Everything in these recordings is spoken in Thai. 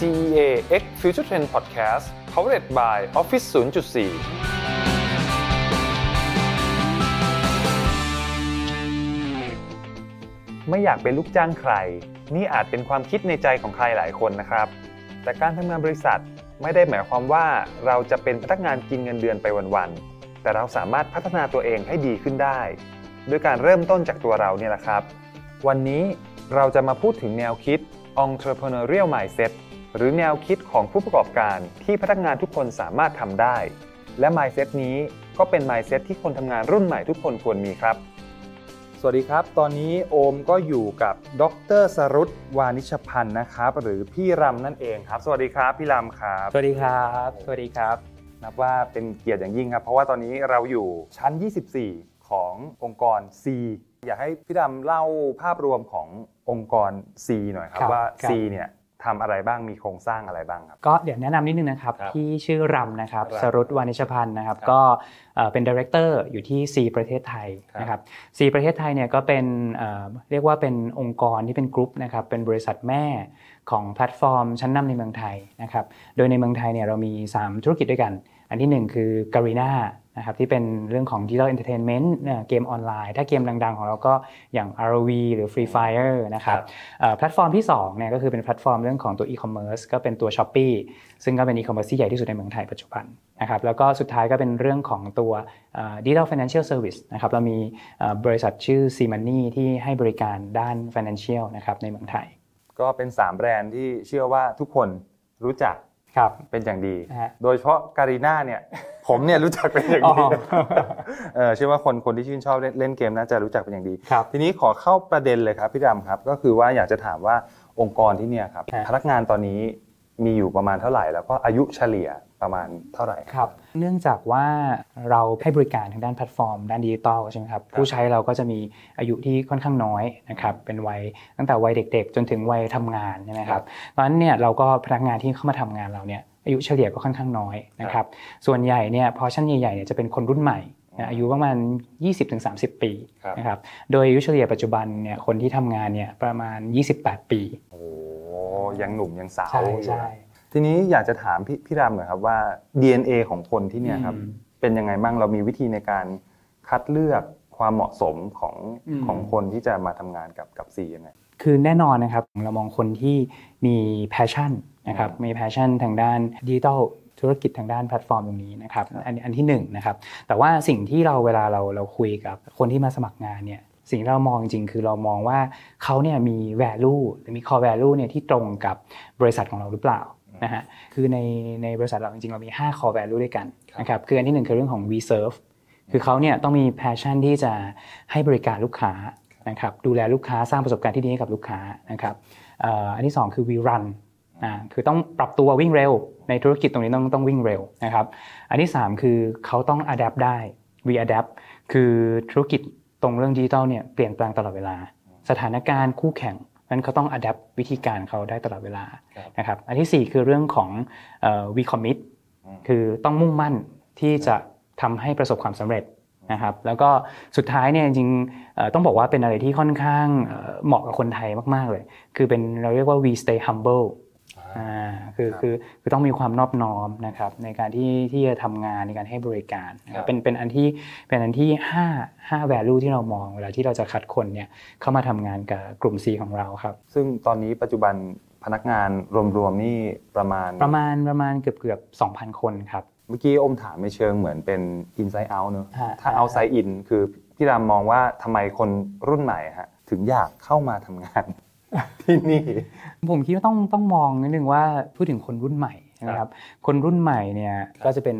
CEA X Future Trend Podcast Powered by Office 0.4ไม่อยากเป็นลูกจ้างใคร นี่อาจเป็นความคิดในใจของใครหลายคนนะครับ แต่การทำงานบริษัทไม่ได้หมายความว่าเราจะเป็นพนักงานกินเงินเดือนไปวันๆ แต่เราสามารถพัฒนาตัวเองให้ดีขึ้นได้ ด้วยการเริ่มต้นจากตัวเราเนี่ยแหละครับ วันนี้เราจะมาพูดถึงแนวคิด entrepreneurial mindset หรือแนวคิดของผู้ประกอบการที่พนักงานทุกคนสามารถทำได้ และ mindset นี้ก็เป็น mindset ที่คนทำงานรุ่นใหม่ทุกคนควรมีครับ สวัสดีครับ ตอนนี้โอมก็อยู่กับดรสรุตวานิชพันธ์นะครับ หรือพี่รำนั่นเองครับ สวัสดีครับ พี่รำครับ สวัสดีครับ สวัสดีครับ นับว่าเป็นเกียรติอย่างยิ่งครับ เพราะว่าตอนนี้เราอยู่ชั้น 24 ขององค์กร C อยากให้พี่ดำเล่าภาพรวมขององค์กร C หน่อยครับครับว่าครับ C เนี่ย ทำอะไรบ้างมีโครงสร้างอะไรบ้างครับ ก็เดี๋ยวแนะนำนิดนึงนะครับครับพี่ชื่อรำนะครับครับศรุตวานิชพันธุ์นะครับครับก็เอ่อเป็นดีเรคเตอร์อยู่ที่ C ประเทศไทยครับนะครับ C ประเทศไทยเนี่ยก็เป็นเอ่อเรียกว่าเป็นองค์กรที่เป็นกรุ๊ปนะครับเป็นบริษัทแม่ของแพลตฟอร์มชั้นนำในเมืองไทยนะครับโดยในเมืองไทยเนี่ยเรามี 3 ธุรกิจด้วยกัน อันที่ 1 คือ Garena นะครับที่เป็นเรื่องของ Digital Entertainment เนี่ยเกมออนไลน์ ถ้าเกมดังๆ ของเราก็อย่าง ROV หรือ Free Fire นะครับเอ่อแพลตฟอร์มที่2เนี่ยก็คือเป็นแพลตฟอร์มเรื่องของตัว e-commerce ก็เป็นตัว Shopee ซึ่งก็เป็น e-commerce ที่ใหญ่ที่สุดในเมืองไทยปัจจุบันนะครับแล้วก็สุดท้ายก็เป็นเรื่องของตัวเอ่อ digital financial service นะครับเรามีเอ่อบริษัทชื่อ c m o n e y ที่ให้บริการด้าน financial นะครับในเมืองไทย ก็เป็น 3 แบรนด์ที่เชื่อว่าทุกคนรู้จัก ครับเป็นอย่างดีฮะโดยเฉพาะ Garena เนี่ยผมเนี่ยรู้จักเป็นอย่างดีอ๋อเออเชื่อว่าคนคนที่ชื่นชอบเล่นเล่นเกมน่าจะรู้จักเป็นอย่างดีครับทีนี้ขอเข้าประเด็นเลยครับพี่ดำครับ ก็คือว่าอยากจะถามว่าองค์กรที่เนี่ยครับฮะพนักงานตอนนี้มีอยู่ประมาณเท่าไหร่ แล้วก็อายุเฉลี่ย ประมาณเท่าไหร่ครับ เนื่องจากว่าเราให้บริการทางด้านแพลตฟอร์ม ด้านดิจิตอลใช่ไหมครับ ผู้ใช้เราก็จะมีอายุที่ค่อนข้างน้อยนะครับ เป็นวัยตั้งแต่วัยเด็ก ๆ จนถึงวัยทำงานใช่ไหมครับเพราะฉะนั้นเนี่ยเราก็พนักงานที่เข้ามาทำงานเราเนี่ยอายุเฉลี่ยก็ค่อนข้างน้อยนะครับ ส่วนใหญ่เนี่ยพอชั้นใหญ่ๆเนี่ยจะเป็นคนรุ่นใหม่นะอายุประมาณ 20-30 ปีครับนะครับ โดยอายุเฉลี่ยปัจจุบันเนี่ยคนที่ทำงานเนี่ยประมาณ 28 ปี โอ้ยังหนุ่มยังสาวใช่อยู่ใช่ ทีนี้อยากจะถามพี่พี่ดำหน่อยครับว่า DNA ของคนที่เนี่ยครับอืมเป็นยังไงบ้างเรามีวิธีในการคัดเลือกความเหมาะสมของอืมของคนที่จะมาทำงานกับกับซียังไงคือแน่นอนนะครับเรามองคนที่มี passion นะครับมี passion ทางด้านดิจิทัลธุรกิจทางด้านแพลตฟอร์มตรงนี้นะครับอันอันที่หนึ่งนะครับแต่ว่าสิ่งที่เราเวลาเราเราคุยกับคนที่มาสมัครงานเนี่ยสิ่งที่เรามองจริงๆคือเรามองว่าเขาเนี่ยมี value หรือมี core value เนี่ยที่ตรงกับบริษัทของเราหรือเปล่า นะฮะคือในในบริษัทเราจริงๆเรามี 5 core value ด้วยกันนะครับคืออันที่หนึ่งคือเรื่องของ we serve คือเขาเนี่ยต้องมี passion ที่จะให้บริการลูกค้านะครับดูแลลูกค้าสร้างประสบการณ์ที่ดีให้กับลูกค้านะครับเอ่ออันที่สองคือ we run อ่าคือต้องปรับตัววิ่งเร็ว ในธุรกิจตรงนี้ต้องต้องวิ่งเร็วนะครับอันที่สามคือเขาต้อง adapt ได้ we adapt คือธุรกิจตรงเรื่องดิจิทัลเนี่ยเปลี่ยนแปลงตลอดเวลา สถานการณ์คู่แข่ง นั้นเขาต้อง adapt วิธีการเขาได้ตลอดเวลาครับนะครับอันที่สี่คือเรื่องของเอ่อ we commit คือต้องมุ่งมั่นที่จะทำให้ประสบความสำเร็จนะครับแล้วก็สุดท้ายเนี่ยจริงๆเอ่อต้องบอกว่าเป็นอะไรที่ค่อนข้างเอ่อเหมาะกับคนไทยมาก ๆ เลย คือเป็นเราเรียกว่า we stay humble อ่าคือครับคือคือต้องมีความนอบน้อมนะครับในการที่ที่จะทำงานในการให้บริการนะคครัรับบเป็นเป็นอันที่เป็นอันที่5 5 value ที่เรามองเวลาที่เราจะคัดคนเนี่ยเข้ามาทำงานกับกลุ่ม C ของเราครับ ซึ่งตอนนี้ปัจจุบันพนักงานรวมๆนี่ประมาณประมาณประมาณเกือบเกือบ2,000 คนครับเมื่อกี้อมถามในเชิงเหมือนเป็น inside out เนอะฮะถ้าฮะ outside in คือพี่รามมองว่าทำไมคนรุ่นใหม่ฮะถึงอยากเข้ามาทำงาน ที่นี่ ผมคิดว่าต้องต้องมองนิดนึงว่าพูดถึงคนรุ่นใหม่นะครับ คนรุ่นใหม่เนี่ยก็จะเป็น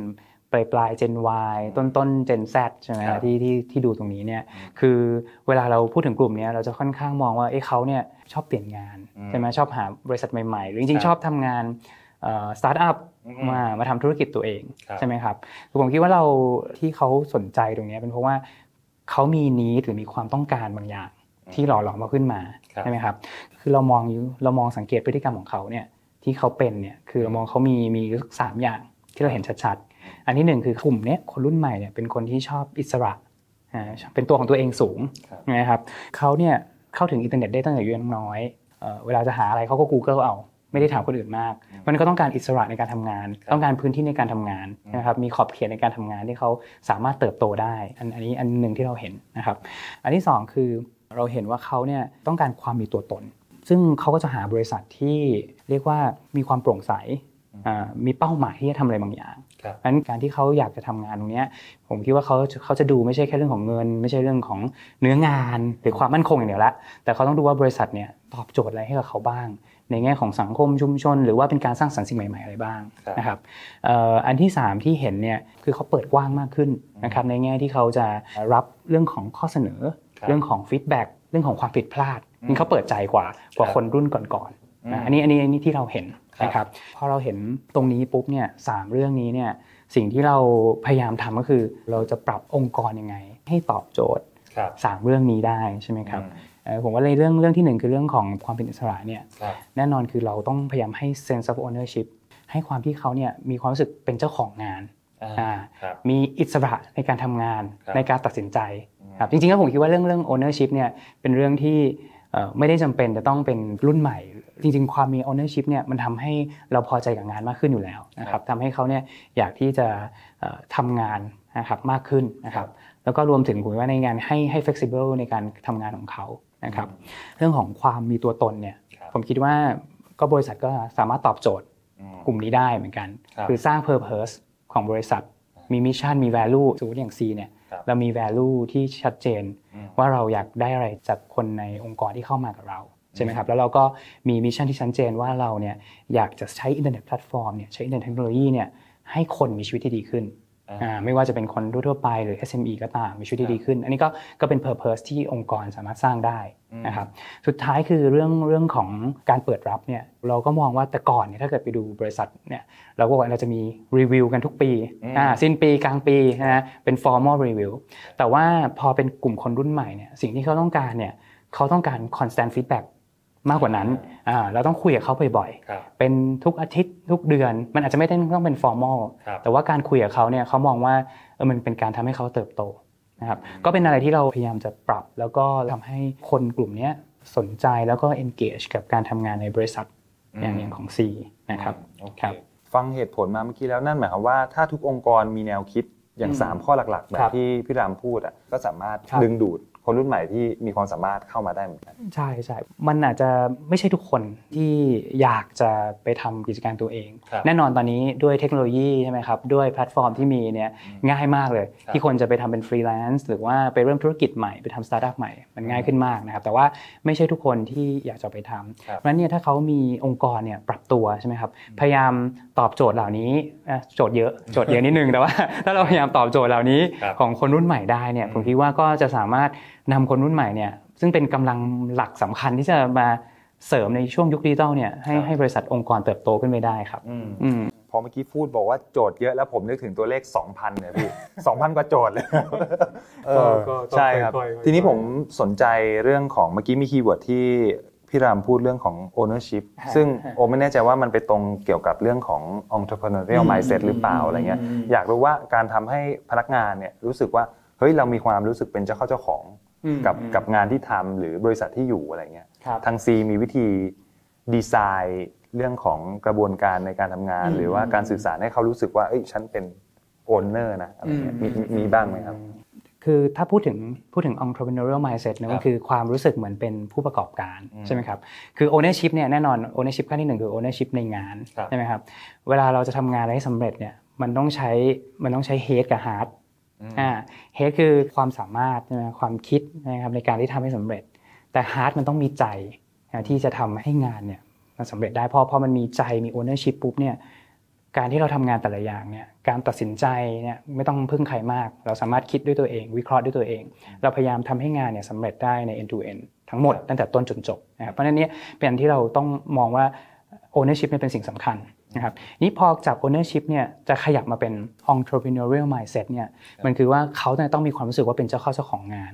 ปลายปลายเจน Y ต้นต้นเจน Z ใช่ไหมครับที่ที่ที่ดูตรงนี้เนี่ยคือเวลาเราพูดถึงกลุ่มเนี้ยเราจะค่อนข้างมองว่าเอ๊ะเขาเนี่ยชอบเปลี่ยนงานอืมใช่ไหมชอบหาบริษัทใหม่ๆ หรือจริงครับๆชอบทำงานสตาร์ทอัพอืมมามาทำธุรกิจตัวเองครับใช่ไหมครับผมคิดว่าเราที่เขาสนใจตรงเนี้ยเป็นเพราะว่าเขามี need หรือมีความต้องการบางอย่าง ที่หล่อหลอมมาขึ้นมาครับใช่ไหมครับ คือเรามองอยู่เรามองสังเกตพฤติกรรมของเขาเนี่ยที่เขาเป็นเนี่ยคือเรามองเขามีมีสามอย่างที่เราเห็นชัดๆ อันที่หนึ่งคือกลุ่มเนี้ยคนรุ่นใหม่เนี่ยเป็นคนที่ชอบอิสระอ่าเป็นตัวของตัวเองสูงครับนะครับเขาเนี่ยเข้าถึงอินเทอร์เน็ตได้ตั้งแต่อายุยังน้อยเอ่อเวลาจะหาอะไรเขาก็ Google เอาไม่ได้ถามคนอื่นมาก มันก็ต้องการอิสระในการทำงาน ต้องการพื้นที่ในการทำงานนะครับมีขอบเขตในการทำงานที่เขาสามารถเติบโตได้อันอันนี้อันหนึ่งที่เราเห็นนะครับ อันที่สองคือ เราเห็นว่าเขาเนี่ยต้องการความมีตัวตน ซึ่งเขาก็จะหาบริษัทที่เรียกว่ามีความโปร่งใสมีเป้าหมายที่จะทำอะไรบางอย่างเพราะฉะนั้นการที่เขาอยากจะทำงานตรงนี้ผมคิดว่าเขาเขาจะดูไม่ใช่แค่เรื่องของเงิน ไม่ใช่เรื่องของเนื้องานหรือความมั่นคงอย่างเดียวละแต่เขาต้องดูว่าบริษัทเนี่ยตอบโจทย์อะไรให้กับเขาบ้าง ในแง่ของสังคมชุมชน หรือว่าเป็นการสร้างสรรค์สิ่งใหม่ๆอะไรบ้างนะครับอันที่ 3 ที่เห็นเนี่ยคือเขาเปิดกว้างมากขึ้นนะครับในแง่ที่เขาจะรับเรื่องของข้อเสนอ เรื่องของฟีดแบ็กเรื่องของความผิดพลาดนี่เขาเปิดใจกว่ากว่าคนรุ่นก่อนๆอันนี้อันนี้อันนี้ที่เราเห็นนะครับพอเราเห็นตรงนี้ปุ๊บเนี่ยสามเรื่องนี้เนี่ยสิ่งที่เราพยายามทำก็คือ เราจะปรับองค์กรยังไง ให้ตอบโจทย์สามเรื่องนี้ได้ใช่ไหมครับผมว่าในเรื่องเรื่องที่หนึ่งคือเรื่องของความเป็นอิสระเนี่ยแน่นอนคือเราต้องพยายามให้ sense of ownership ให้ความที่เขาเนี่ยมีความรู้สึกเป็นเจ้าของงาน มีอิสระในการทำงานในการตัดสินใจ ครับจริงๆแล้วผมคิดว่าเรื่องเรื่อง ownership เนี่ยเป็นเรื่องที่ไม่ได้จำเป็นจะต้องเป็นรุ่นใหม่ จริง ๆ ความมี ownership เนี่ยมันทำให้เราพอใจกับงานมากขึ้นอยู่แล้วนะครับทำให้เขาเนี่ยอยากที่จะทำงานนะครับมากขึ้นนะครับแล้วก็รวมถึงผมว่าในงานให้ให้ flexible ในการทำงานของเขานะครับเรื่องของความมีตัวตนเนี่ยผมคิดว่าก็บริษัทก็สามารถตอบโจทย์กลุ่มนี้ได้เหมือนกัน คือสร้าง purpose ของบริษัทมีมิชชั่นมี value สมมติอย่าง Sea เนี่ย เรามี value ที่ชัดเจน ว่าเราอยากได้อะไรจากคนในองค์กรที่เข้ามากับเราใช่ไหมครับแล้วเราก็มี mission ที่ชัดเจนว่าเราเนี่ยอยากจะใช้อินเทอร์เน็ตแพลตฟอร์มเนี่ยใช้อินเทอร์เน็ตเทคโนโลยีเนี่ยให้คนมีชีวิตที่ดีขึ้น ไม่ว่าจะเป็นคนทั่วไปหรือ SME ก็ตามมีชีวิตที่ดีขึ้น อันนี้ก็ก็เป็น Purpose ที่องค์กรสามารถสร้างได้นะครับสุดท้ายคือเรื่องเรื่องของการเปิดรับเนี่ยเราก็มองว่าแต่ก่อนเนี่ยถ้าเกิดไปดูบริษัทเนี่ยเราก็ว่าเราจะมีรีวิวกันทุกปีอ่าสิ้นปีกลางปีนะเป็น formal review แต่ว่าพอเป็นกลุ่มคนรุ่นใหม่เนี่ยสิ่งที่เขาต้องการเนี่ยเขาต้องการ constant feedback มากกว่านั้นเราต้องคุยกับเขาบ่อยๆ เป็นทุกอาทิตย์ทุกเดือน มันอาจจะไม่ต้องเป็นฟอร์มอล แต่ว่าการคุยกับเขาเนี่ยเขามองว่าเออมันเป็นการทำให้เขาเติบโตนะครับ ก็เป็นอะไรที่เราพยายามจะปรับ แล้วก็ทำให้คนกลุ่มนี้สนใจแล้วก็ engage กับการทำงานในบริษัทอย่างอย่างของ C นะครับครับ ฟังเหตุผลมาเมื่อกี้แล้วนั่นหมายความว่าถ้าทุกองค์กรมีแนวคิดอย่าง 3 ข้อหลักๆ แบบที่พี่รามพูดอะก็สามารถดึงดูด คนรุ่นใหม่ที่มีความสามารถเข้ามาได้เหมือนกันใช่ใช่มันอาจจะไม่ใช่ทุกคนที่อยากจะไปทำกิจการตัวเอง แน่นอนตอนนี้ด้วยเทคโนโลยีใช่ไหมครับด้วยแพลตฟอร์มที่มีเนี่ยง่ายมากเลย ที่คนจะไปทำเป็นฟรีแลนซ์หรือว่าไปเริ่มธุรกิจใหม่ไปทำสตาร์ทอัพใหม่มันง่ายขึ้นมากนะครับแต่ว่าไม่ใช่ทุกคนที่อยากจะไปทำเพราะฉะนั้นเนี่ยถ้าเขามีองค์กรเนี่ยปรับตัวใช่ไหมครับพยายามตอบโจทย์เหล่านี้โจทย์เยอะโจทย์เยอะนิดนึงแต่ว่า ถ้าเราพยายามตอบโจทย์เหล่านี้ของคนรุ่นใหม่ได้เนี่ยผมคิดว่าก็จะสามารถ นำคนรุ่นใหม่เนี่ยซึ่งเป็นกำลังหลักสำคัญที่จะมาเสริมในช่วงยุคดิจิตอลเนี่ยให้ให้บริษัทองค์กรเติบโตขึ้นไปได้ครับพอเมื่อกี้พูดบอกว่าโจทย์เยอะแล้วผมนึกถึงตัวเลข 2,000เนี่ยพี่2,000 กว่าโจทย์เลยใช่ครับ ทีนี้ผมสนใจเรื่องของเมื่อกี้มี keyword ที่พี่รามพูดเรื่องของ ownership ซึ่งโอไม่แน่ใจว่ามันไปตรงเกี่ยวกับเรื่องของ entrepreneurial mindset หรือเปล่าอะไรเงี้ยอยากรู้ว่าการทำให้พนักงานเนี่ยรู้สึกว่าเฮ้ยเรามีความรู้สึกเป็นเจ้าเข้าเจ้าของ กับกับงานที่ทำหรือบริษัทที่อยู่อะไรเงี้ยทาง Sea มีวิธีดีไซน์เรื่องของกระบวนการในการทำงาน หรือว่าการสื่อสารให้เขารู้สึกว่าเอ้ยฉันเป็นโอนเนอร์นะอะไรเงี้ยมีมีบ้างไหมครับ คือถ้าพูดถึงพูดถึง entrepreneurial mindset เนี่ยมันคือความรู้สึกเหมือนเป็นผู้ประกอบการใช่ไหมครับคือ ownership เนี่ยแน่นอน ownership ขั้นที่หนึ่งคือ ownership ในงานใช่ไหมครับเวลาเราจะทำงานอะไรให้สำเร็จเนี่ยมันต้องใช้มันต้องใช้ head กับ heart อ่าเฮดคือความสามารถนะความคิดนะครับในการที่ทำให้สำเร็จ แต่ heart มันต้องมีใจที่จะทำให้งานเนี่ยมันสำเร็จได้เพอพอมันมีใจมี ownership ปุ๊บเนี่ยการที่เราทำงานแต่ละอย่างเนี่ยการตัดสินใจเนี่ยไม่ต้องพึ่งใครมาก เราสามารถคิดด้วยตัวเอง วิเคราะห์ด้วยตัวเอง เราพยายามทำให้งานเนี่ยสำเร็จได้ใน end to end ทั้งหมดตั้งแต่ต้นจนจบนะครับเพราะนั้นเนี้ยเป็นที่เราต้องมองว่า ownership เป็นสิ่งสำคัญ นะครับนี่พอจาก ownership เนี่ยจะขยับมาเป็น entrepreneurial mindset เนี่ยมันคือว่าเขาต้องมีความรู้สึกว่าเป็นเจ้าเข้าเจ้าของงาน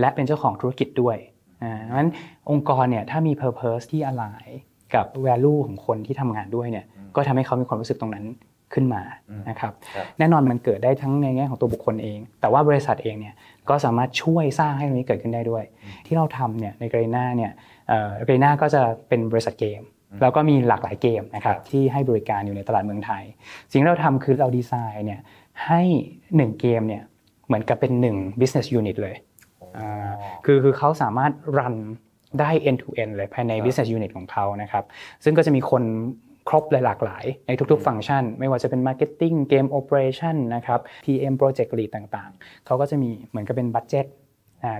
และเป็นเจ้าของธุรกิจด้วยอ่าเพราะฉะนั้นองค์กรเนี่ยถ้ามี purpose ที่ align กับ value ของคนที่ทำงานด้วยเนี่ยก็ทำให้เขามีความรู้สึกตรงนั้นขึ้นมานะครับแน่นอนมันเกิดได้ทั้งในแง่ของตัวบุคคลเอง แต่ว่าบริษัทเองเนี่ยก็สามารถช่วยสร้างให้ตรงนี้เกิดขึ้นได้ด้วย ที่เราทำเนี่ยในเกรน่าเนี่ยเกรน่าก็จะเป็นบริษัทเกม แล้วก็มีหลากหลายเกมนะครับที่ให้บริการอยู่ในตลาดเมืองไทย สิ่งที่เราทำคือเราดีไซน์เนี่ยให้หนึ่งเกมเนี่ยเหมือนกับเป็นหนึ่ง business unit เลยอ่าคือคือเขาสามารถรันได้ end to end เลยภายใน business unit ของเขานะครับซึ่งก็จะมีคนครบหลากหลายในทุกๆ ฟังก์ชัน ไม่ว่าจะเป็น marketing game operation นะครับ PM project lead ต่างๆ เขาก็จะมีเหมือนกับเป็นบัตเจ็ต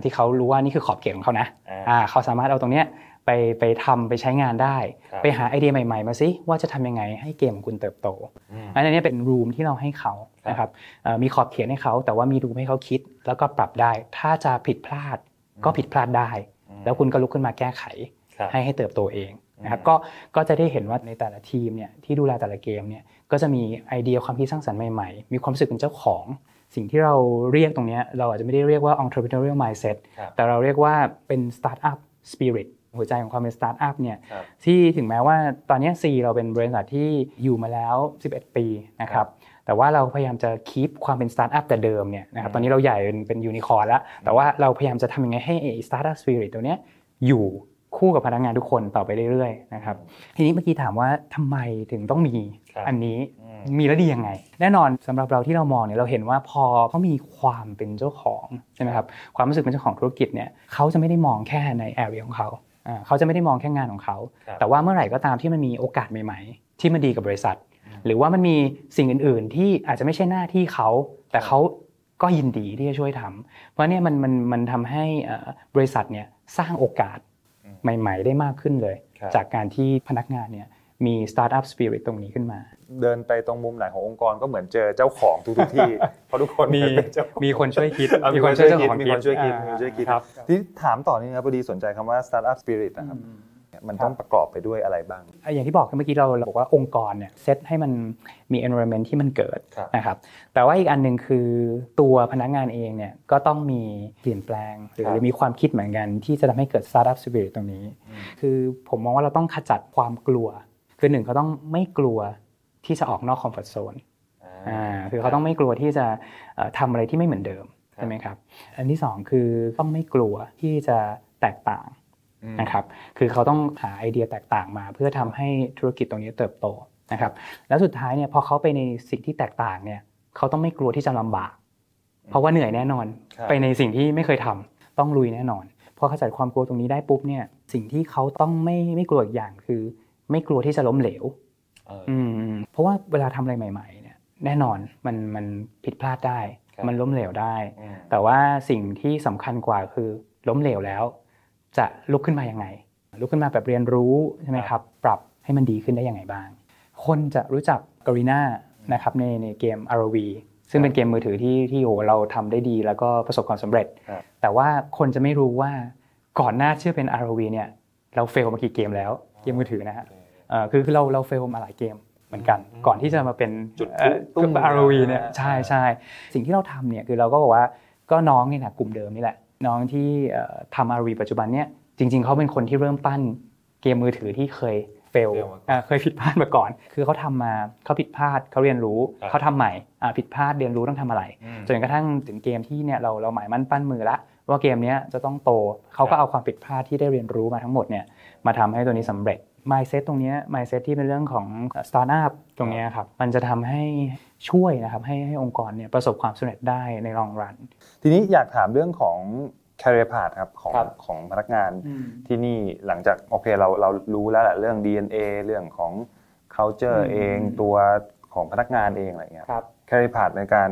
ที่เขารู้ว่านี่คือขอบเขตของเขานะอ่าอ่าเขาสามารถเอาตรงเนี้ย ไปไปทำไปใช้งานได้ครับไปหาไอเดียใหม่ๆ มาสิว่าจะทำยังไงให้เกมของคุณเติบโตอืมอันนี้เป็นรูมที่เราให้เขานะครับเอ่อมีขอบเขตให้เขาแต่ว่ามีรูมให้เขาคิด แล้วก็ปรับได้ ถ้าจะผิดพลาดก็ผิดพลาดได้ แล้วคุณก็ลุกขึ้นมาแก้ไขครับให้ให้เติบโตเองนะครับอืมก็ก็จะได้เห็นว่าในแต่ละทีมเนี่ยที่ดูแลแต่ละเกมเนี่ยก็จะมีไอเดียความคิดสร้างสรรค์ใหม่ๆ มีความรู้สึกเป็นเจ้าของสิ่งที่เราเรียกตรงเนี้ยเราอาจจะไม่ได้เรียกว่า entrepreneurial mindset ครับแต่เราเรียกว่าเป็น startup spirit หัวใจของความเป็น startup เนี่ยครับที่ถึงแม้ว่าตอนเนี้ Sea เราเป็นบริษัทที่อยู่มาแล้ว 11 ปีนะครับแต่ว่าเราพยายามจะ keep ความเป็นสตาร์ทอัพแต่เดิมเนี่ยนะครับอืมตอนนี้เราใหญ่เป็นเป็นยูนิคอร์แล้ว แต่ว่าเราพยายามจะทำยังไงให้ startup spirit ตัวเนี้ยอยู่คู่กับพนักงานทุกคนต่อไปเรื่อยๆนะครับทีนี้เมื่อกี้ถามว่าทำไมถึงต้องมีครับอันนี้อืมมีแล้วดียังไง แน่นอนสำหรับเราที่เรามองเนี่ยเราเห็นว่าพอเขามีความเป็นเจ้าของใช่ไหมครับความรู้สึกเป็นเจ้าของธุรกิจเนี่ยเขาจะไม่ได้มองแค่ใน area ของเขาอ่า เขาจะไม่ได้มองแค่งานของเขาครับแต่ว่าเมื่อไหร่ก็ตามที่มันมีโอกาสใหม่ ๆ ที่มันดีกับบริษัท หรือว่ามันมีสิ่งอื่น ๆ ที่อาจจะไม่ใช่หน้าที่เขาแต่เขาก็ยินดีที่จะช่วยทำเพราะเนี่ยมันมันมันทำให้เอ่อบริษัทเนี่ยสร้างโอกาสอืมใหม่ ๆ ได้มากขึ้นเลยครับจากการที่พนักงานเนี่ย มี startup spirit ตรงนี้ขึ้นมา เดินไปตรงมุมไหนขององค์กรก็เหมือนเจอเจ้าของทุกๆที่เพราะทุกคนมีเป็นเจ้าของมีคนช่วยคิดอะมีคนช่วยคิดมีคนช่วยคิดอ่ามีคนช่วยคิดครับที่ถามต่อนี่นะพอดีสนใจคำว่า startup spirit นะครับมันต้องประกอบไปด้วยอะไรบ้างอะอย่างที่บอกเมื่อกี้เราเราบอกว่าองค์กรเนี่ยเซตให้มันมี environment ที่มันเกิดครับนะครับ แต่ว่าอีกอันหนึ่งคือตัวพนักงานเองเนี่ยก็ต้องมีเปลี่ยนแปลง หรือครับหรือมีความคิดเหมือนกันที่จะทำให้เกิด startup spirit ตรงนี้ คือผมมองว่าเราต้องขจัดความกลัว คือหนึ่งเขาต้องไม่กลัวที่จะออกนอกคอมฟอร์ z โซนอ่าคือเขาต้องไม่กลัวที่จะเอ่อทำอะไรที่ไม่เหมือนเดิมครับใช่ไหมครับ อันที่สองคือต้องไม่กลัวที่จะแตกต่างอืมนะครับ คือเขาต้องหาไอเดียแตกต่างมา เพื่อทำให้ธุรกิจตรงนี้เติบโตนะครับ แล้วสุดท้ายเนี่ยพอเขาไปในสิ่งที่แตกต่างเนี่ยเขาต้องไม่กลัวที่จะลำบาก เพราะว่าเหนื่อยแน่นอนครับไปในสิ่งที่ไม่เคยทำต้องลุยแน่นอน พอขจัดความกลัวตรงนี้ได้ปุ๊บเนี่ยสิ่งที่เขาต้องไม่ไม่กลัวอีกอย่างคือ ไม่กลัวที่จะล้มเหลวเอออืมเพราะว่าเวลาทำอะไรใหม่ๆเนี่ยแน่นอนมันมันผิดพลาดได้ครับมันล้มเหลวได้อืมแต่ว่าสิ่งที่สำคัญกว่าคือล้มเหลวแล้ว จะลุกขึ้นมายังไง ลุกขึ้นมาแบบเรียนรู้ใช่ไหมครับ ปรับให้มันดีขึ้นได้ยังไงบ้าง คนจะรู้จักก r รีนานะครับในในเกม ROV ซึ่งเป็นเกมมือถือที่ที่โหเราทำได้ดีแล้วก็ประสบความสำเร็จครับแต่ว่าคนจะไม่รู้ว่าก่อนหน้าชื่อเป็น ROV เนี่ยเราเฟลมากี่เกมแล้ว เกมมือถือนะฮะเอ่อคือคือเราเราเฟลมาหลายเกมเหมือนกัน ก่อนที่จะมาเป็นจุดเอ่อตุ้ม ROV เนี่ยอ่าใช่ใช่สิ่งที่เราทำเนี่ยคือเราก็บอกว่าก็น้องนี่แหละกลุ่มเดิมนี่แหละ น้องที่เอ่อทำ ROV ปัจจุบันเนี่ยจริง ๆเขาเป็นคนที่เริ่มปั้นเกมมือถือที่เคยเฟล fail มาก่อนอ่าเคยผิดพลาดมาก่อน คือเขาทำมาเขาผิดพลาดเขาเรียนรู้ครับเขาทำใหม่อ่าผิดพลาดเรียนรู้ต้องทำอะไรอืมจนกระทั่งถึงเกมที่เนี่ยเราเราหมายมั่นปั้นมือละว่าเกมเนี้ยจะต้องโตเขาครัก็บเอาความผิดพลาดที่ได้เรียนรู้มาทั้งหมดเนี่ย มาทำให้ตัวนี้สำเร็จ mindset ตรงเนี้ย mindset ที่เป็นเรื่องของ startup ตรงเนี้ยครับมันจะทำให้ช่วยนะครับให้ให้องค์กรเนี่ยประสบความสำเร็จได้ใน long run ทีนี้อยากถามเรื่องของ career path ครับของครับของพนักงานที่นี่หลังจากโอเคเราเรารู้แล้วแหละเรื่อง DNA เรื่องของ culture อืมเองตัวของพนักงานเองอะไรเงี้ยครับ career path ในการ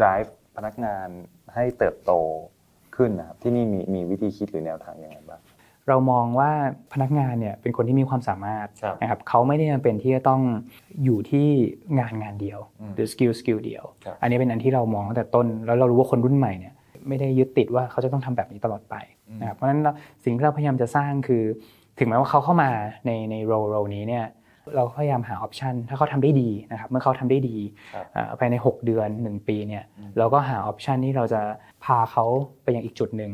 drive พนักงานให้เติบโตขึ้นนะครับที่นี่มีมีวิธีคิดหรือแนวทางยังไงบ้าง เรามองว่าพนักงานเนี่ยเป็นคนที่มีความสามารถครับนะครับเขาไม่ได้จำเป็นที่จะต้องอยู่ที่งานงานเดียวอืมหรือ skill skillเดียวครับอันนี้เป็นอันที่เรามองตั้งแต่ต้น แล้วเรารู้ว่าคนรุ่นใหม่เนี่ยไม่ได้ยึดติดว่าเขาจะต้องทำแบบนี้ตลอดไปนะครับเพราะฉะนั้นเราสิ่งที่เราพยายามจะสร้างคือ ถึงแม้ว่าเขาเข้ามาในใน role role นี้เนี่ยเราพยายามหา option ถ้าเขาทำได้ดีนะครับเมื่อเขาทำได้ดีครับเอ่อภายใน 6 เดือน 1 ปีเนี่ยเราก็หา option ที่เราจะพาเขาไปยังอีกจุดหนึ่ง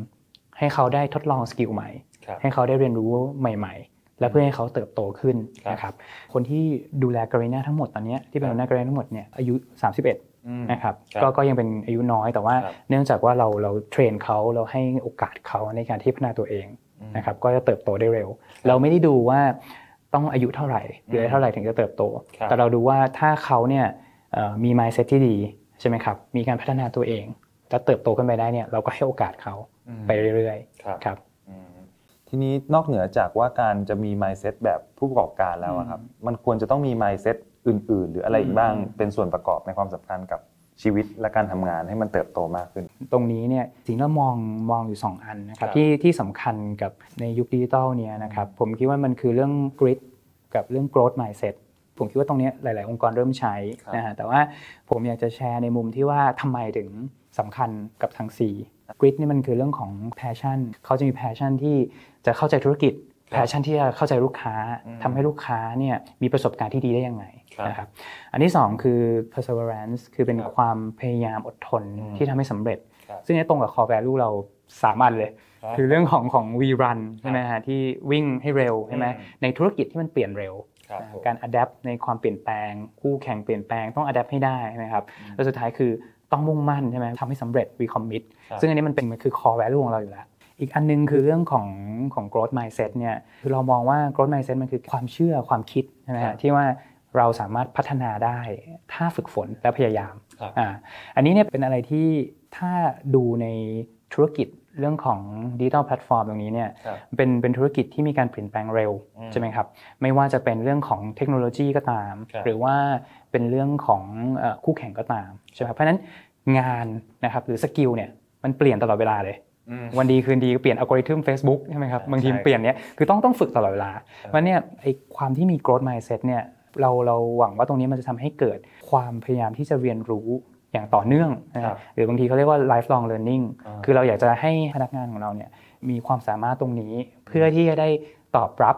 ให้เขาได้ทดลอง skill ใหม่ครับ ให้เขาได้เรียนรู้ใหม่ ๆ และเพื่อให้เขาเติบโตขึ้นครับนะครับคนที่ดูแล Garena ทั้งหมดตอนเนี้ยที่เป็นครับหัวหน้า Garena ทั้งหมดเนี่ยอายุ 31อืมนะครับครับก็ก็ยังเป็นอายุน้อยแต่ว่าครับเนื่องจากว่าเราเรา train เขาเราให้โอกาสเขาในการที่พัฒนาตัวเองนะครับก็จะเติบโตได้เร็ว เราไม่ได้ดูว่าต้องอายุเท่าไหร่หรืออายุเท่าไหร่ถึงจะเติบโตครับแต่เราดูว่าถ้าเขาเนี่ยเอ่อมี mindset ที่ดีใช่ไหมครับมีการพัฒนาตัวเอง แล้วเติบโตขึ้นไปได้เนี่ยเราก็ให้โอกาสเขาไปเรื่อยครับๆครับอืม ทีนี้นอกเหนือจากว่าการจะมี mindset แบบผู้ประกอบการแล้วอะครับ มันควรจะต้องมี mindset อื่น ๆ หรืออะไรอีกบ้างอืมเป็นส่วนประกอบในความสำคัญกับชีวิตและการทำงานให้มันเติบโตมากขึ้น ตรงนี้เนี่ยสิ่งที่เรามองมองอยู่ 2 อันนะครับครับที่ที่สำคัญกับในยุคดิจิทัลเนี่ยนะครับผมคิดว่ามันคือเรื่อง grit กับเรื่อง growth mindset ผมคิดว่าตรงเนี้ยหลาย ๆ องค์กรเริ่มใช้ครับนะฮะแต่ว่าผมอยากจะแชร์ในมุมที่ว่าทำไมถึงสำคัญกับทั้ง4 grit นี่มันคือเรื่องของ passion เขาจะมี passion ที่จะเข้าใจธุรกิจ passion ที่จะเข้าใจลูกค้าอืมทำให้ลูกค้าเนี่ยมีประสบการณ์ที่ดีได้ยังไงครับนะครับอันที่ 2 คือ perseverance คือเป็นครับความพยายามอดทนอืมที่ทำให้สำเร็จครับซึ่งเนี่ยตรงกับ core value เราสามอันเลยครับคือเรื่องของของ we run ใช่ไหมฮะที่วิ่งให้เร็วใช่ไหมอืมในธุรกิจที่มันเปลี่ยนเร็วครับนะผมการ adapt ในความเปลี่ยนแปลง คู่แข่งเปลี่ยนแปลงต้อง adapt ให้ได้ใช่ไหมครับแล้วสุดท้ายคือต้องมุ่งมั่นใช่ไหมทำให้สำเร็จ we commit ครับซึ่งอันนี้มันเป็นมันคือ core value ของเราอยู่แล้ว อีกอันนึงคือเรื่องของของ growth mindset เนี่ยคือเรามองว่า growth mindset มันคือความเชื่อความคิดใช่ไหมครัฮะบที่ว่าเราสามารถพัฒนาได้ถ้าฝึกฝนและพยายามครับอ่าอันนี้เนี่ยเป็นอะไรที่ถ้าดูในธุรกิจเรื่องของดิจิทัลแพลตฟอร์มตรงนี้เนี่ยครับเป็นเป็นธุรกิจที่มีการเปลี่ยนแปลงเร็วอืมใช่ไหมครับไม่ว่าจะเป็นเรื่องของเทคโนโลยีก็ตามครับหรือว่าเป็นเรื่องของเอ่อคู่แข่งก็ตามใช่ไหมครับเพราะฉะนั้นงานนะครับหรือ skill เนี่ย มันเปลี่ยนตลอดเวลาเลยอืมวันดีคืนดีก็เปลี่ยนอัลกอริทึม Facebook ใช่ไหมครับใช่บางทีมันเปลี่ยนเนี้ยคือต้องต้องฝึกตลอดเวลาเพราะเนี่ยไอความที่มี growth mindset เนี่ยเราเราหวังว่าตรงนี้มันจะทำให้เกิดความพยายามที่จะเรียนรู้อย่างต่อเนื่องนะคครัรับบหรือบางทีเขาเรียกว่า lifelong learning อ่าคือเราอยากจะให้พนักงานของเราเนี่ยมีความสามารถตรงนี้ เพื่อที่จะได้ตอบรับ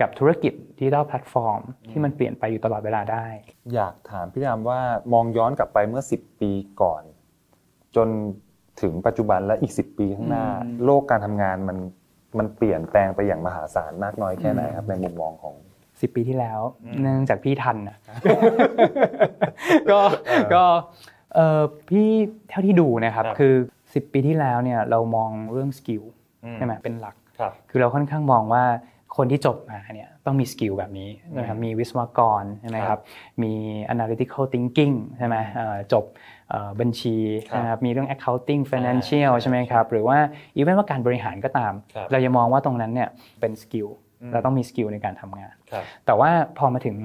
กับธุรกิจดิจิทัลแพลตฟอร์มที่มันเปลี่ยนไปอยู่ตลอดเวลาได้ อยากถามพี่ดามว่ามองย้อนกลับไปเมื่อ 10 ปีก่อน จน ถึงปัจจุบันและอีก 10 ปีข้างหน้าอืมโลกการทำงานมันมันเปลี่ยนแปลงไปอย่างมหาศาลมากน้อยแค่ไหนครับในมุมมองของสิบปีที่แล้วอืมเนื่องจากพี่ทันนะก็ก็เออพี่เท่าที่ดูนะครับครับ คือ 10 ปีที่แล้วเนี่ยเรามองเรื่อง skill ใช่ไหมเป็นหลักครับคือเราค่อนข้างมองว่าคนที่จบมาเนี่ยต้องมี skill แบบนี้นะครับมีวิศวกรใช่ไหมคครัรับบมี analytical thinking ใช่ไหมเอ่อจบเอ่อ บัญชีครับนะครับมีเรื่อง accounting financial ใช่ใช่ไหมครับหรือว่า even ว่าการบริหารก็ตามครับเราจะมองว่าตรงนั้นเนี่ยเป็น skill อืมเราต้องมี skill ในการทำงานครับแต่ว่าพอมาถึง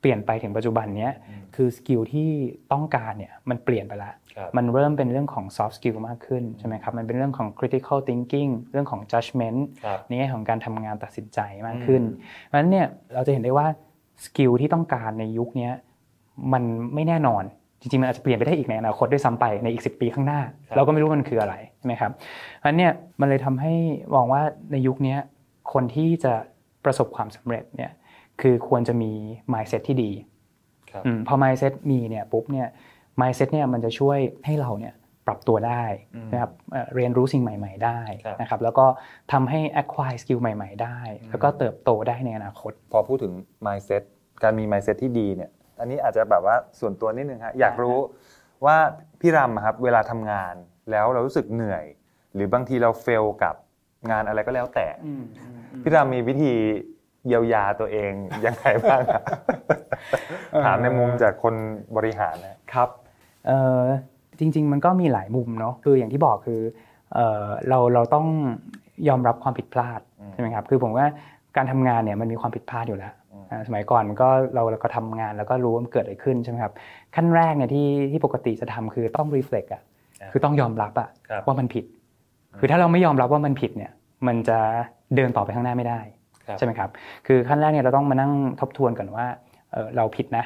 เปลี่ยนไปถึงปัจจุบันเนี้ยอืมคือ skill ที่ต้องการเนี่ยมันเปลี่ยนไปแล้วครับมันเริ่มเป็นเรื่องของ soft skill มากขึ้นใช่ไหมครับมันเป็นเรื่องของ critical thinking เรื่องของ judgment ครับในแง่ของการทำงานตัดสินใจมากขึ้นอืมเพราะฉะนั้นเนี่ยเราจะเห็นได้ว่า skill ที่ต้องการในยุคเนี้ยมันไม่แน่นอน จริงๆมันอาจจะเปลี่ยนไปได้อีกในอนาคตด้วยซ้ำไปในอีก 10 ปีข้างหน้า เราก็ไม่รู้มันคืออะไรใช่ไหมครับเพราะฉะนั้นเนี่ยมันเลยทำให้มองว่าในยุคเนี้ยคนที่จะประสบความสำเร็จเนี่ยคือควรจะมี mindset ที่ดีครับอืมพอ mindset มีเนี่ยปุ๊บเนี่ย mindset เนี่ยมันจะช่วยให้เราเนี่ยปรับตัวได้อืมนะครับเอ่อเรียนรู้สิ่งใหม่ ๆ ได้ครับนะครับแล้วก็ทำให้ acquire skill ใหม่ ๆ ได้อืมแล้วก็เติบโตได้ในอนาคต พอพูดถึง mindset การมี mindset ที่ดีเนี่ย อันนี้อาจจะแบบว่าส่วนตัวนิดนึงฮะอยากรู้ว่าพี่รำอะครับเวลาทำงานแล้วเรารู้สึกเหนื่อย หรือบางทีเราเฟลกับงานอะไรก็แล้วแต่พี่รำมีวิธีเยียวยาตัวเองยังไงบ้างอะถามในมุมจากคนบริหารนะครับเอ่อจริง ๆ มันก็มีหลายมุมเนาะคืออย่างที่บอกคือเอ่อเราเราต้องยอมรับความผิดพลาดอืมใช่ไหมครับคือผมว่าการทำงานเนี่ยมันมีความผิดพลาดอยู่แล้วอืมอ่า สมัยก่อนมันก็เราเราก็ทำงานแล้วก็รู้ว่ามันเกิดอะไรขึ้นใช่ไหมครับขั้นแรกเนี่ยที่ที่ปกติจะทำคือต้อง reflect อะอ่าคือต้องยอมรับอะครับว่ามันผิด คือถ้าเราไม่ยอมรับว่ามันผิดเนี่ย มันจะเดินต่อไปข้างหน้าไม่ได้ครับใช่ไหมครับคือขั้นแรกเนี่ยเราต้องมานั่งทบทวนก่อนว่าเอ่อเราผิดนะ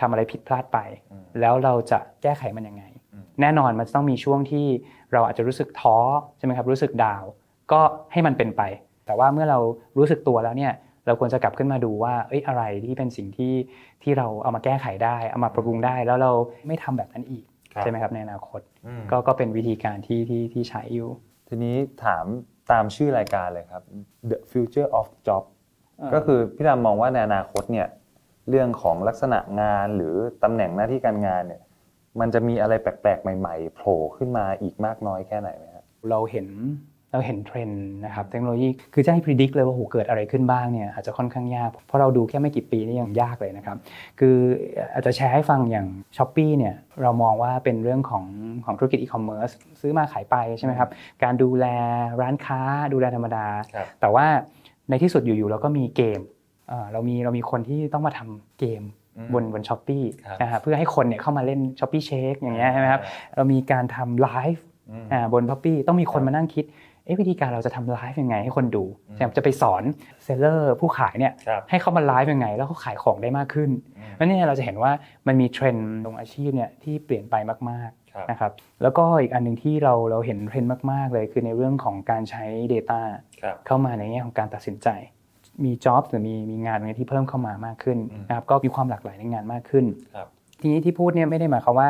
ทำอะไรผิดพลาดไปอืมแล้วเราจะแก้ไขมันยังไงอืมแน่นอนมันจะต้องมีช่วงที่เราอาจจะรู้สึกท้อใช่ไหมครับรู้สึกดาวน์ก็ให้มันเป็นไป แต่ว่าเมื่อเรารู้สึกตัวแล้วเนี่ย เราควรจะกลับขึ้นมาดูว่าเอ้ยอะไรที่เป็นสิ่งที่ที่เราเอามาแก้ไขได้ เอามาปรับปรุงได้ แล้วเราไม่ทำแบบนั้นอีกครับใช่ไหมครับในอนาคตอืมก็ก็เป็นวิธีการที่ที่ที่ใช้อยู่ ทีนี้ถามตามชื่อรายการเลยครับ The Future of Job ก็คือพี่รำมองว่าในอนาคตเนี่ยเรื่องของลักษณะงานหรือตำแหน่งหน้าที่การงานเนี่ยมันจะมีอะไรแปลกๆ ใหม่ ๆ โผล่ขึ้นมาอีกมากน้อยแค่ไหนไหมครับเราเห็น เราเห็นเทรนด์นะครับเทคโนโลยีคือจะให้พิจิตรเลยว่าโหเกิดอะไรขึ้นบ้างเนี่ยอาจจะค่อนข้างยาก เพราะเราดูแค่ไม่กี่ปีนี่ยังยากเลยนะครับ คืออาจจะแชร์ให้ฟังอย่าง Shopee เนี่ยเรามองว่าเป็นเรื่องของของธุรกิจอีคอมเมิร์ซซื้อมาขายไปใช่ไหมครับ การดูแลร้านค้าดูแลธรรมดาครับแต่ว่าในที่สุดอยู่ๆเราก็มีเกมเอ่อเรามีเรามีคนที่ต้องมาทำเกมอืมบนบน Shopee ครับนะฮะเพื่อให้คนเนี่ยเข้ามาเล่น Shopee Shake อย่างเงี้ยใช่ไหมครับเรามีการทำไลฟ์อืมอ่าบน Shopee ต้องมีคนครับมานั่งคิดเอ๊ะ วิธีการเราจะทำไลฟ์ยังไงให้คนดูอืมใช่ไหมจะไปสอน seller ผู้ขายเนี่ยครับให้เขามาไลฟ์ยังไง แล้วเขาขายของได้มากขึ้นอืมแล้วเนี่ยเราจะเห็นว่ามันมีเทรนด์ของอาชีพเนี่ยที่เปลี่ยนไปมากครับๆนะครับแล้วก็อีกอันหนึ่งที่เราเราเห็นเทรนด์มาก ๆ เลยคือในเรื่องของการใช้ Data ครับเข้ามาในแง่ของการตัดสินใจมีจ็อบหรือมีมีงานตรงนี้ที่เพิ่มเข้ามามากขึ้นอืมนะครับก็มีความหลากหลายในงานมากขึ้นครับทีนี้ที่พูดเนี่ยไม่ได้หมายความว่า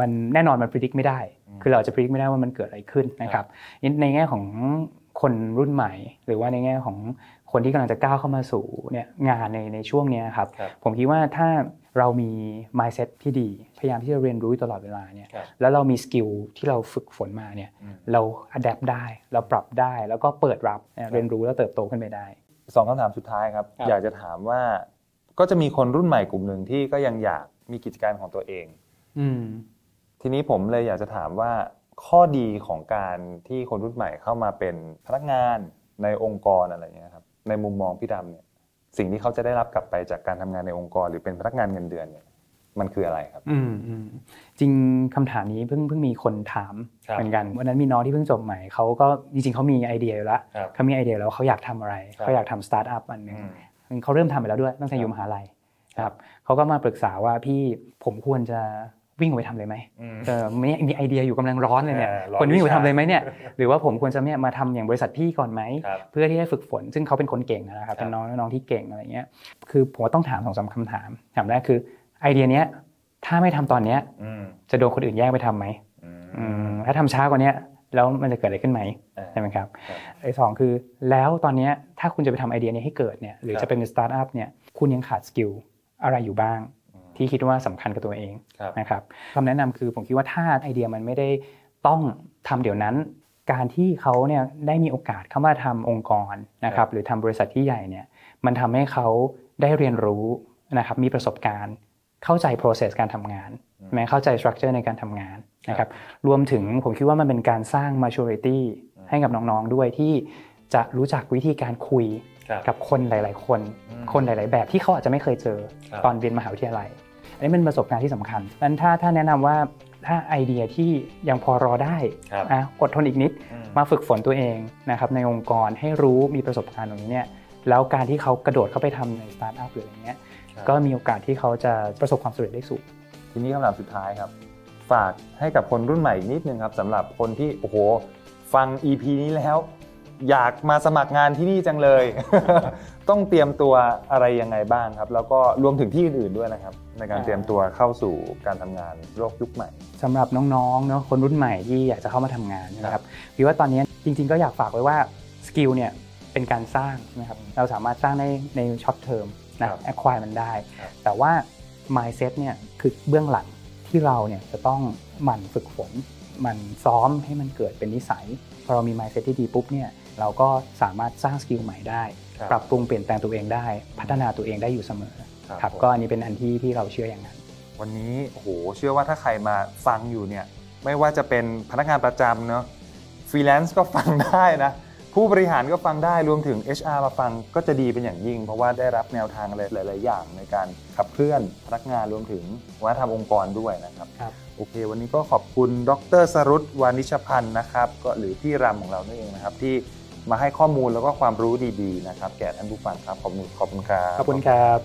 มันแน่นอนมันพิจิตรไม่ได้อืม คือเราจะพิจิตรไม่ได้ว่ามันเกิดอะไรขึ้นนะครับในแง่ของคนรุ่นใหม่ หรือว่าในแง่ของคนที่กำลังจะก้าวเข้ามาสู่เนี่ยงานในในช่วงเนี้ยครับครับผมคิดว่าถ้าเรามี mindset ที่ดี พยายามที่จะเรียนรู้อยู่ตลอดเวลาเนี่ยครับแล้วเรามีสกิลที่เราฝึกฝนมาเนี่ยอืมเรา adapt ได้เราปรับได้ แล้วก็เปิดรับเนี่ยเรียนรู้แล้วเติบโตขึ้นไปได้สองคำถามสุดท้ายครับครับ อยากจะถามว่าก็จะมีคนรุ่นใหม่กลุ่มหนึ่งที่ก็ยังอยากมีกิจการของตัวเองอืม ทีนี้ผมเลยอยากจะถามว่าข้อดีของการที่คนรุ่นใหม่เข้ามาเป็นพนักงานในองค์กรอะไรอย่างเงี้ยครับในมุมมองพี่ดำเนี่ยสิ่งที่เขาจะได้รับกลับไปจากการทำงานในองค์กร หรือเป็นพนักงานเงินเดือนเนี่ยมันคืออะไรครับ อืมอืมจริงคำถามนี้เพิ่งเพิ่งมีคนถามครับเหมือนกันวันนั้นมีน้องที่เพิ่งจบใหม่เขาก็จริงๆเขามีไอเดียอยู่แล้วครับเขามีไอเดียแล้วเขาอยากทำอะไรครับเขาอยากทำสตาร์ทอัพอันหนึ่งอืมเขาเริ่มทำไปแล้วด้วยตั้งแต่อยู่มหาลัยครับเขาก็มาปรึกษาว่าพี่ผมควรจะ วิ่งออกไปทำเลยไหมอืมเออมีมีไอเดียอยู่กำลังร้อนเลยเนี่ยเออร้อนควรวิ่งออกไปวิชาทำเลยไหมเนี่ยหรือว่าผมควรจะเนี่ยมาทำอย่างบริษัทพี่ก่อนไหมครับเพื่อที่ได้ฝึกฝนซึ่งเขาเป็นคนเก่งนะครับครับเป็นน้องน้องที่เก่งอะไรเงี้ยคือผมว่าต้องถามสองสามคำถามถามแรกคือไอเดียเนี้ยถ้าไม่ทำตอนเนี้ยอืมจะโดนคนอื่นแย่งไปทำไหมอืมอืมถ้าทำช้ากว่าเนี้ยแล้วมันจะเกิดอะไรขึ้นไหมอ่าใช่ไหมครับครับไอ้สองคือแล้วตอนเนี้ยถ้าคุณจะไปทำไอเดียนี้ให้เกิดเนี่ยหรือครับจะเป็นสตาร์ทอัพเนี่ยคุณยังขาด skill อะไรอยู่บ้างอืม ที่คิดว่าสำคัญกับตัวเองครับนะครับคำแนะนำคือผมคิดว่าถ้าไอเดียมันไม่ได้ต้องทำเดี๋ยวนั้น การที่เขาเนี่ยได้มีโอกาสเข้ามาทำองค์กรนะคครัรับบหรือทำบริษัทที่ใหญ่เนี่ยมันทำให้เขาได้เรียนรู้นะครับมีประสบการณ์เข้าใจ process การทำงาน แม้เข้าใจ structure ในการทำงานนะครับรวมถึงผมคิดว่ามันเป็นการสร้าง maturity ให้กับน้องๆด้วยที่ จะรู้จักวิธีการคุยครับกับคนหลาย ๆ คนอืมคนหลาย ๆ แบบที่เขาอาจจะไม่เคยเจอครับตอนเรียนมหาวิทยาลัย อันนี้เป็นประสบการณ์ที่สำคัญนั้นถ้าถ้าแนะนำว่าถ้าไอเดียที่ยังพอรอได้ครับอะอดทนอีกนิดอืมมาฝึกฝนตัวเองนะครับในองค์กรให้รู้มีประสบการณ์ตรงนี้เนี่ยแล้วการที่เขากระโดดเข้าไปทำในสตาร์ทอัพหรืออะไรเงี้ยครับก็มีโอกาสที่เขาจะประสบความสำเร็จได้สูงทีนี้คำถามสุดท้ายครับ ฝากให้กับคนรุ่นใหม่อีกนิดนึงครับสำหรับคนที่โอ้โหฟัง EP นี้แล้ว อยากมาสมัครงานที่นี่จังเลย ต้องเตรียมตัวอะไรยังไงบ้างครับ แล้วก็รวมถึงที่อื่นๆด้วยนะครับ ในการอ่าเตรียมตัวเข้าสู่การทำงานโลกยุคใหม่สำหรับน้องๆเนาะคนรุ่นใหม่ที่อยากจะเข้ามาทำงานนะครับพี่ว่าตอนนี้จริง ๆ ก็อยากฝากไว้ว่า skill เนี่ยเป็นการสร้างนะครับเราสามารถสร้างได้ใน short term นะครับ acquire มันได้ครับแต่ว่า mindset เนี่ยคือเบื้องหลังที่เราเนี่ยจะต้องหมั่นฝึกฝนหมั่นซ้อมให้มันเกิดเป็นนิสัยพอเรามี mindset ที่ดีปุ๊บเนี่ย เราก็สามารถสร้าง skill ใหม่ได้ครับปรับปรุงเปลี่ยนแปลงตัวเองได้ พัฒนาตัวเองได้อยู่เสมอครับครับผมก็อันนี้เป็นอันที่ที่เราเชื่ออย่างนั้น วันนี้โอ้โหเชื่อว่าถ้าใครมาฟังอยู่เนี่ยไม่ว่าจะเป็นพนักงานประจำเนาะฟรีแลนซ์ก็ฟังได้นะผู้บริหารก็ฟังได้รวมถึง HR มาฟังก็จะดีเป็นอย่างยิ่ง เพราะว่าได้รับแนวทางอะไรหลาย ๆ อย่างในการขับเคลื่อนพนักงานรวมถึงวัฒนธรรมองค์กรด้วยนะครับครับโอเค วันนี้ก็ขอบคุณดร.สรุตวานิชพันธ์นะครับ ก็หรือพี่รำของเรานั่นเองนะครับที่ มาให้ข้อมูลแล้วก็ความรู้ดีๆนะครับ แก่ท่านผู้ฟังครับขอบคุณขอบคุณครับขอบคุณครับ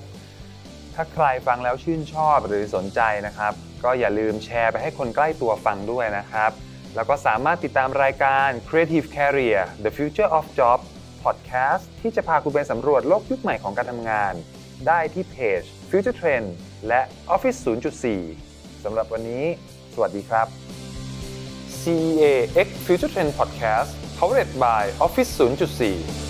ถ้าใครฟังแล้วชื่นชอบหรือสนใจนะครับ ก็อย่าลืมแชร์ไปให้คนใกล้ตัวฟังด้วยนะครับ แล้วก็สามารถติดตามรายการ Creative Career The Future of Job Podcast ที่จะพาคุณไปสำรวจโลกยุคใหม่ของการทำงาน ได้ที่เพจ Future Trend และ Office 0.4 สำหรับวันนี้ สวัสดีครับ CEA X Future Trend Podcast powered by Office 0.4